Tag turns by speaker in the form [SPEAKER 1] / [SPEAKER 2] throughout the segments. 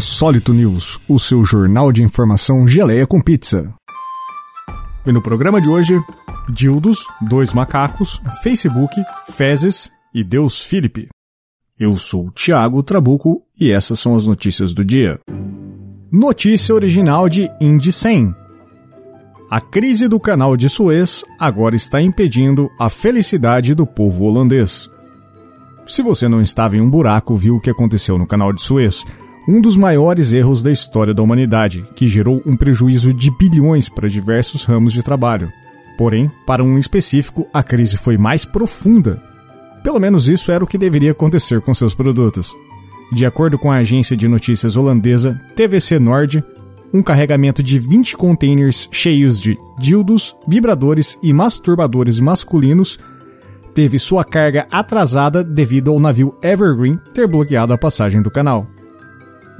[SPEAKER 1] Insólito News, o seu jornal de informação geleia com pizza. E no programa de hoje, dildos, dois macacos, Facebook, fezes e Deus Felipe. Eu sou Thiago Trabuco e essas são as notícias do dia. Notícia original de Indy 100. A crise do canal de Suez agora está impedindo a felicidade do povo holandês. Se você não estava em um buraco, viu o que aconteceu no canal de Suez, um dos maiores erros da história da humanidade, que gerou um prejuízo de bilhões para diversos ramos de trabalho. Porém, para um específico, a crise foi mais profunda. Pelo menos isso era o que deveria acontecer com seus produtos. De acordo com a agência de notícias holandesa TVC Nord, um carregamento de 20 containers cheios de dildos, vibradores e masturbadores masculinos teve sua carga atrasada devido ao navio Evergreen ter bloqueado a passagem do canal.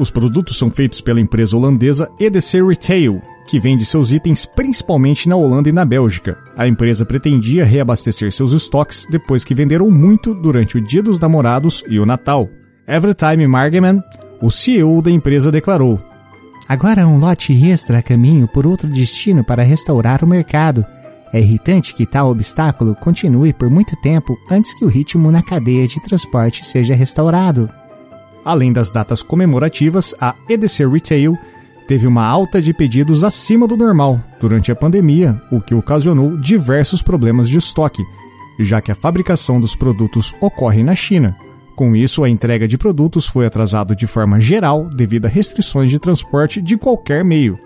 [SPEAKER 1] Os produtos são feitos pela empresa holandesa EDC Retail, que vende seus itens principalmente na Holanda e na Bélgica. A empresa pretendia reabastecer seus estoques depois que venderam muito durante o Dia dos Namorados e o Natal. Evertime Margeman, o CEO da empresa, declarou:
[SPEAKER 2] Agora um lote extra a caminho por outro destino para restaurar o mercado. É irritante que tal obstáculo continue por muito tempo antes que o ritmo na cadeia de transporte seja restaurado.
[SPEAKER 1] Além das datas comemorativas, a EDC Retail teve uma alta de pedidos acima do normal durante a pandemia, o que ocasionou diversos problemas de estoque, já que a fabricação dos produtos ocorre na China. Com isso, a entrega de produtos foi atrasada de forma geral devido a restrições de transporte de qualquer meio.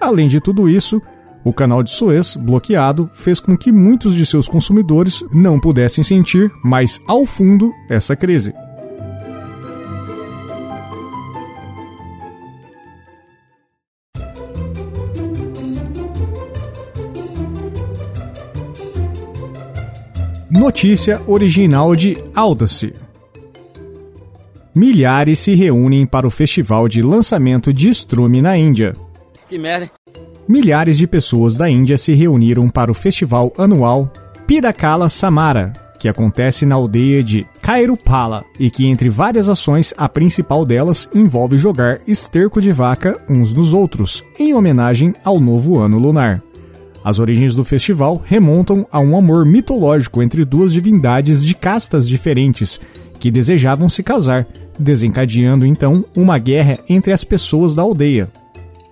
[SPEAKER 1] Além de tudo isso, o canal de Suez, bloqueado, fez com que muitos de seus consumidores não pudessem sentir mais ao fundo essa crise. Notícia original de Audacy. Milhares se reúnem para o festival de lançamento de Strume na Índia.
[SPEAKER 3] Que merda.
[SPEAKER 1] Milhares de pessoas da Índia se reuniram para o festival anual Pidakala Samara, que acontece na aldeia de Kairupala e que, entre várias ações, a principal delas envolve jogar esterco de vaca uns nos outros, em homenagem ao novo ano lunar. As origens do festival remontam a um amor mitológico entre duas divindades de castas diferentes que desejavam se casar, desencadeando então uma guerra entre as pessoas da aldeia.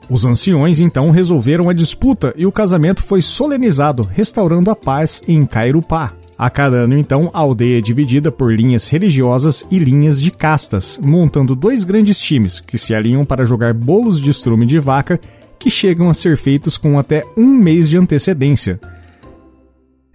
[SPEAKER 1] Os anciões então resolveram a disputa e o casamento foi solenizado, restaurando a paz em Cairupá. A cada ano, então, a aldeia é dividida por linhas religiosas e linhas de castas, montando dois grandes times que se alinham para jogar bolos de estrume de vaca que chegam a ser feitos com até um mês de antecedência.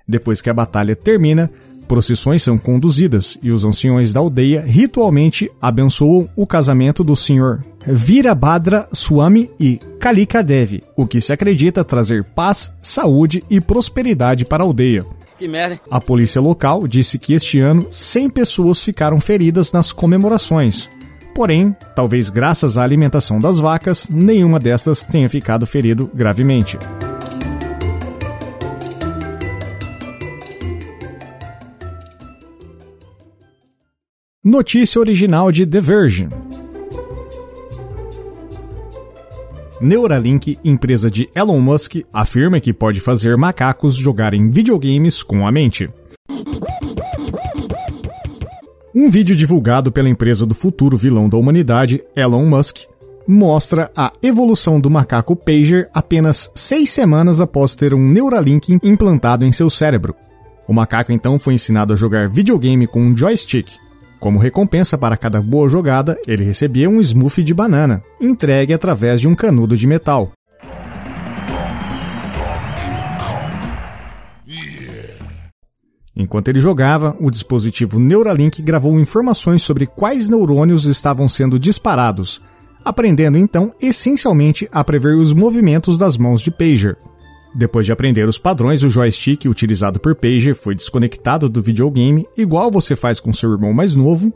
[SPEAKER 1] Depois que a batalha termina, procissões são conduzidas e os anciões da aldeia ritualmente abençoam o casamento do senhor Virabhadra Swami e Kalika Devi, o que se acredita trazer paz, saúde e prosperidade para a aldeia. A polícia local disse que este ano 100 pessoas ficaram feridas nas comemorações, Porém, talvez graças à alimentação das vacas, nenhuma destas tenha ficado ferido gravemente. Notícia original de The Verge. Neuralink, empresa de Elon Musk, afirma que pode fazer macacos jogarem videogames com a mente. Um vídeo divulgado pela empresa do futuro vilão da humanidade, Elon Musk, mostra a evolução do macaco Pager apenas seis semanas após ter um Neuralink implantado em seu cérebro. O macaco então foi ensinado a jogar videogame com um joystick. Como recompensa para cada boa jogada, ele recebia um smoothie de banana, entregue através de um canudo de metal. Enquanto ele jogava, o dispositivo Neuralink gravou informações sobre quais neurônios estavam sendo disparados, aprendendo então essencialmente a prever os movimentos das mãos de Pager. Depois de aprender os padrões, o joystick utilizado por Pager foi desconectado do videogame, igual você faz com seu irmão mais novo.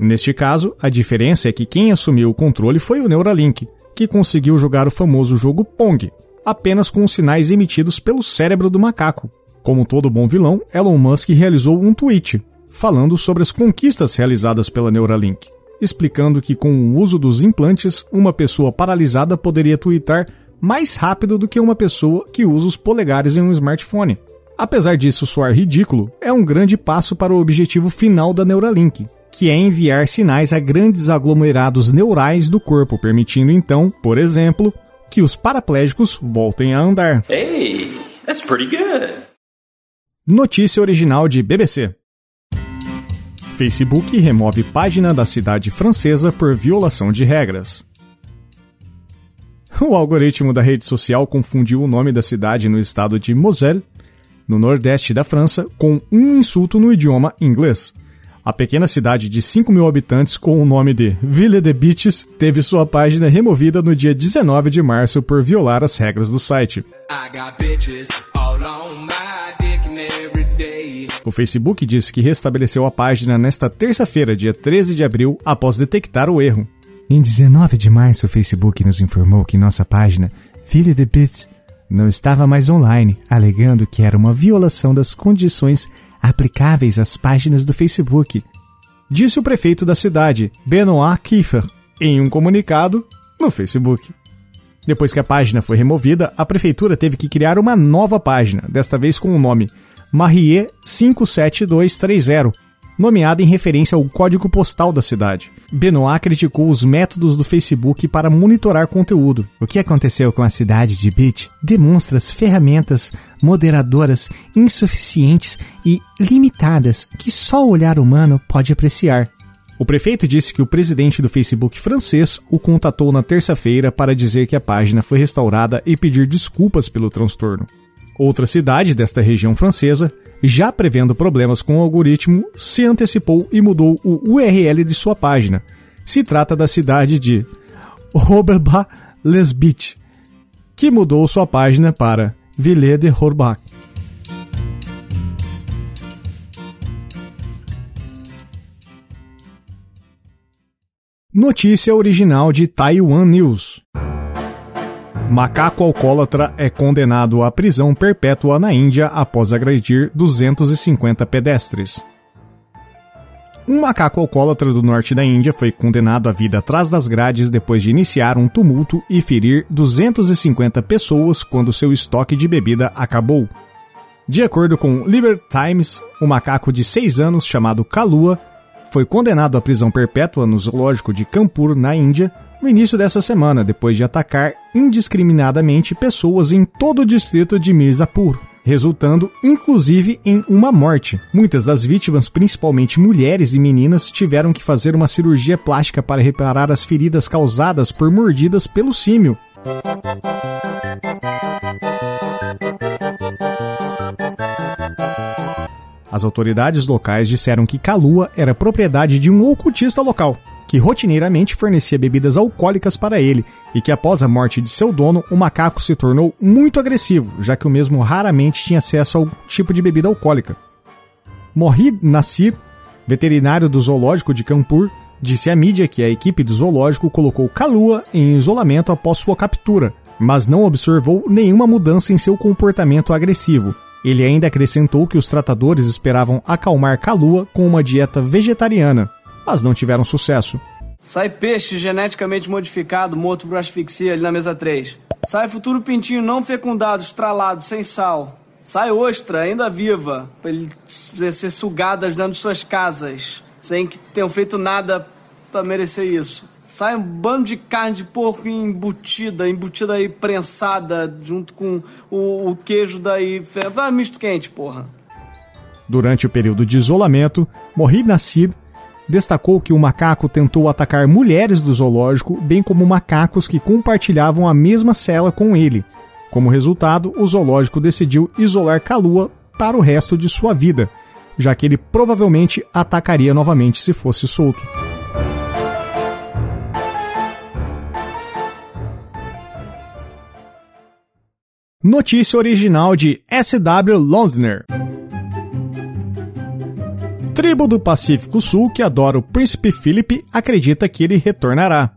[SPEAKER 1] Neste caso, a diferença é que quem assumiu o controle foi o Neuralink, que conseguiu jogar o famoso jogo Pong, apenas com os sinais emitidos pelo cérebro do macaco, como todo bom vilão, Elon Musk realizou um tweet falando sobre as conquistas realizadas pela Neuralink. explicando que com o uso dos implantes, uma pessoa paralisada poderia twittar mais rápido do que uma pessoa que usa os polegares em um smartphone. Apesar disso soar ridículo, é um grande passo para o objetivo final da Neuralink, que é enviar sinais a grandes aglomerados neurais do corpo, permitindo então, por exemplo, que os paraplégicos voltem a andar.
[SPEAKER 3] Hey, that's pretty good.
[SPEAKER 1] Notícia original de BBC. Facebook remove página da cidade francesa por violação de regras. O algoritmo da rede social confundiu o nome da cidade no estado de Moselle, no nordeste da França, com um insulto no idioma inglês. A pequena cidade de 5 mil habitantes com o nome de Ville de Bitches teve sua página removida no dia 19 de março por violar as regras do site. O Facebook disse que restabeleceu a página nesta terça-feira, dia 13 de abril, após detectar o erro. Em 19 de março, o Facebook nos informou que nossa página, Ville de Bitches, não estava mais online, alegando que era uma violação das condições aplicáveis às páginas do Facebook, disse o prefeito da cidade, Benoit Kiefer, em um comunicado no Facebook. Depois que a página foi removida, a prefeitura teve que criar uma nova página, desta vez com o nome Marie 57230, nomeada em referência ao código postal da cidade. Benoit criticou os métodos do Facebook para monitorar conteúdo. O que aconteceu com a cidade de Beach demonstra as ferramentas moderadoras insuficientes e limitadas que só o olhar humano pode apreciar. O prefeito disse que o presidente do Facebook francês o contatou na terça-feira para dizer que a página foi restaurada e pedir desculpas pelo transtorno. Outra cidade desta região francesa já prevendo problemas com o algoritmo, se antecipou e mudou o URL de sua página. Se trata da cidade de Oberba-Lesbich, que mudou sua página para Ville de Horbach. Notícia original de Taiwan News. Macaco alcoólatra é condenado à prisão perpétua na Índia após agredir 250 pedestres. Um macaco alcoólatra do norte da Índia foi condenado à vida atrás das grades depois de iniciar um tumulto e ferir 250 pessoas quando seu estoque de bebida acabou. De acordo com Liber Times, o macaco de 6 anos chamado Kalua foi condenado à prisão perpétua no zoológico de Kanpur, na Índia, no início dessa semana, depois de atacar indiscriminadamente pessoas em todo o distrito de Mirzapur, resultando inclusive em uma morte. Muitas das vítimas, principalmente mulheres e meninas, tiveram que fazer uma cirurgia plástica para reparar as feridas causadas por mordidas pelo símio. As autoridades locais disseram que Kalua era propriedade de um ocultista local, que rotineiramente fornecia bebidas alcoólicas para ele, e que após a morte de seu dono, o macaco se tornou muito agressivo, já que o mesmo raramente tinha acesso ao tipo de bebida alcoólica. Mohid Nassir, veterinário do zoológico de Kanpur, disse à mídia que a equipe do zoológico colocou Kalua em isolamento após sua captura, mas não observou nenhuma mudança em seu comportamento agressivo. Ele ainda acrescentou que os tratadores esperavam acalmar Kalua com uma dieta vegetariana, mas não tiveram sucesso.
[SPEAKER 4] Sai peixe geneticamente modificado, morto por asfixia ali na mesa 3. Sai futuro pintinho não fecundado, estralado, sem sal. Sai ostra, ainda viva, pra ele ser sugada dentro de suas casas, sem que tenham feito nada para merecer isso. Sai um bando de carne de porco embutida, embutida aí, prensada, junto com o, o queijo daí. Vai misto quente, porra.
[SPEAKER 1] Durante o período de isolamento, Mohib Nassid destacou que o macaco tentou atacar mulheres do zoológico, bem como macacos que compartilhavam a mesma cela com ele. Como resultado, o zoológico decidiu isolar Kalua para o resto de sua vida, já que ele provavelmente atacaria novamente se fosse solto. Notícia original de S.W. Londner. Tribo do Pacífico Sul que adora o príncipe Philip acredita que ele retornará.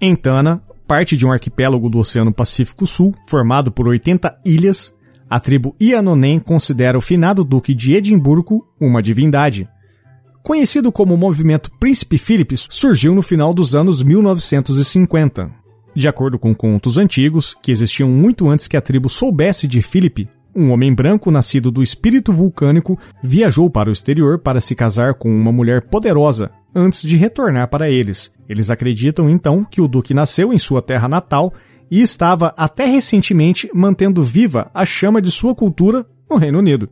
[SPEAKER 1] Em Tana, parte de um arquipélago do Oceano Pacífico Sul, formado por 80 ilhas, a tribo Ianonen considera o finado Duque de Edimburgo uma divindade. Conhecido como o movimento Príncipe Philips, surgiu no final dos anos 1950. De acordo com contos antigos, que existiam muito antes que a tribo soubesse de Philip, um homem branco nascido do espírito vulcânico viajou para o exterior para se casar com uma mulher poderosa antes de retornar para eles. Eles acreditam então que o duque nasceu em sua terra natal e estava até recentemente mantendo viva a chama de sua cultura no Reino Unido.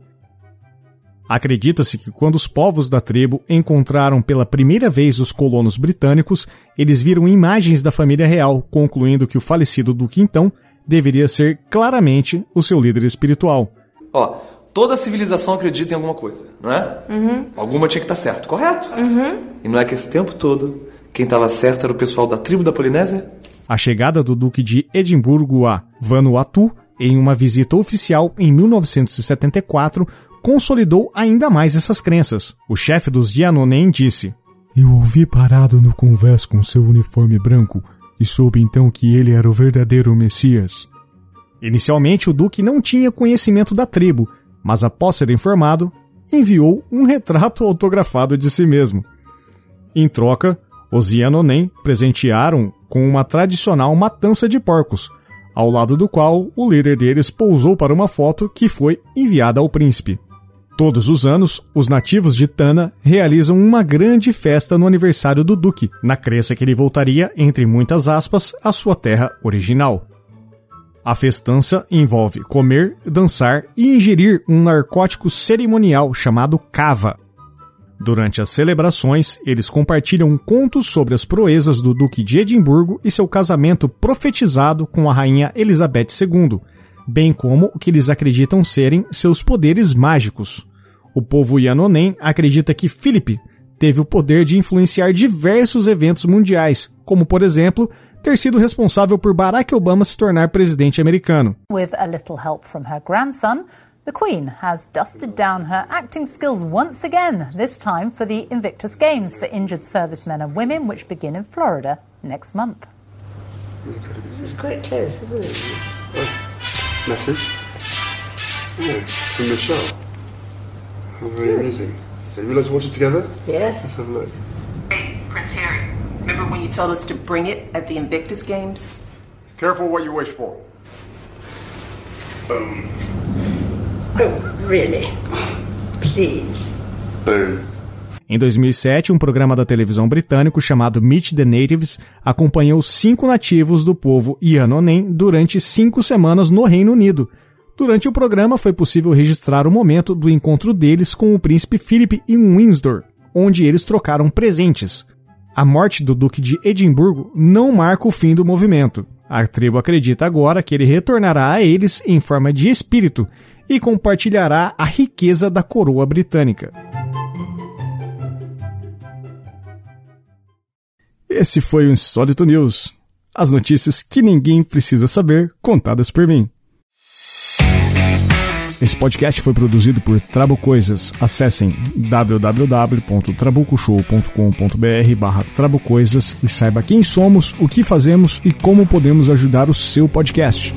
[SPEAKER 1] Acredita-se que quando os povos da tribo encontraram pela primeira vez os colonos britânicos, eles viram imagens da família real, concluindo que o falecido duque então deveria ser claramente o seu líder espiritual.
[SPEAKER 5] Ó, toda civilização acredita em alguma coisa, não é? Uhum. Alguma tinha que estar certo, correto?
[SPEAKER 6] Uhum.
[SPEAKER 5] E não é que esse tempo todo quem estava certo era o pessoal da tribo da Polinésia?
[SPEAKER 1] A chegada do Duque de Edimburgo a Vanuatu em uma visita oficial em 1974 consolidou ainda mais essas crenças. O chefe dos Yanonen disse:
[SPEAKER 7] Eu ouvi parado no convés com seu uniforme branco e soube então que ele era o verdadeiro Messias.
[SPEAKER 1] Inicialmente, o Duque não tinha conhecimento da tribo, mas após ser informado, enviou um retrato autografado de si mesmo. Em troca, os Yanonen presentearam com uma tradicional matança de porcos, ao lado do qual o líder deles pousou para uma foto que foi enviada ao príncipe. Todos os anos, os nativos de Tana realizam uma grande festa no aniversário do Duque, na crença que ele voltaria, entre muitas aspas, à sua terra original. A festança envolve comer, dançar e ingerir um narcótico cerimonial chamado cava. Durante as celebrações, eles compartilham contos sobre as proezas do Duque de Edimburgo e seu casamento profetizado com a rainha Elizabeth II, bem como o que eles acreditam serem seus poderes mágicos. O povo Yanonen acredita que Philip teve o poder de influenciar diversos eventos mundiais, como por exemplo, ter sido responsável por Barack Obama se tornar presidente americano.
[SPEAKER 6] With a little help from her grandson, the Queen has dusted down her acting skills once again, this time for the Invictus Games for injured servicemen and women, which begin in Florida next month.
[SPEAKER 8] It's quite close, isn't it? message? Yeah, from Michelle. How very amusing. So you would like to watch it together?
[SPEAKER 9] Yes.
[SPEAKER 8] Let's have a look.
[SPEAKER 9] Hey, Prince Harry. Remember when you told us to bring it at the Invictus Games?
[SPEAKER 10] Careful what you wish for.
[SPEAKER 8] Um,
[SPEAKER 9] Oh, really?
[SPEAKER 8] Please. Boom.
[SPEAKER 1] Em 2007, um programa da televisão britânico chamado Meet the Natives acompanhou cinco nativos do povo Yanonen durante cinco semanas no Reino Unido. Durante o programa foi possível registrar o momento do encontro deles com o príncipe Philip em Windsor, onde eles trocaram presentes. A morte do Duque de Edimburgo não marca o fim do movimento. A tribo acredita agora que ele retornará a eles em forma de espírito e compartilhará a riqueza da coroa britânica. Esse foi o Insólito News. As notícias que ninguém precisa saber, contadas por mim. Esse podcast foi produzido por Trabo Coisas. Acessem www.trabucoshow.com.br barra Trabocoisas e saiba quem somos, o que fazemos e como podemos ajudar o seu podcast.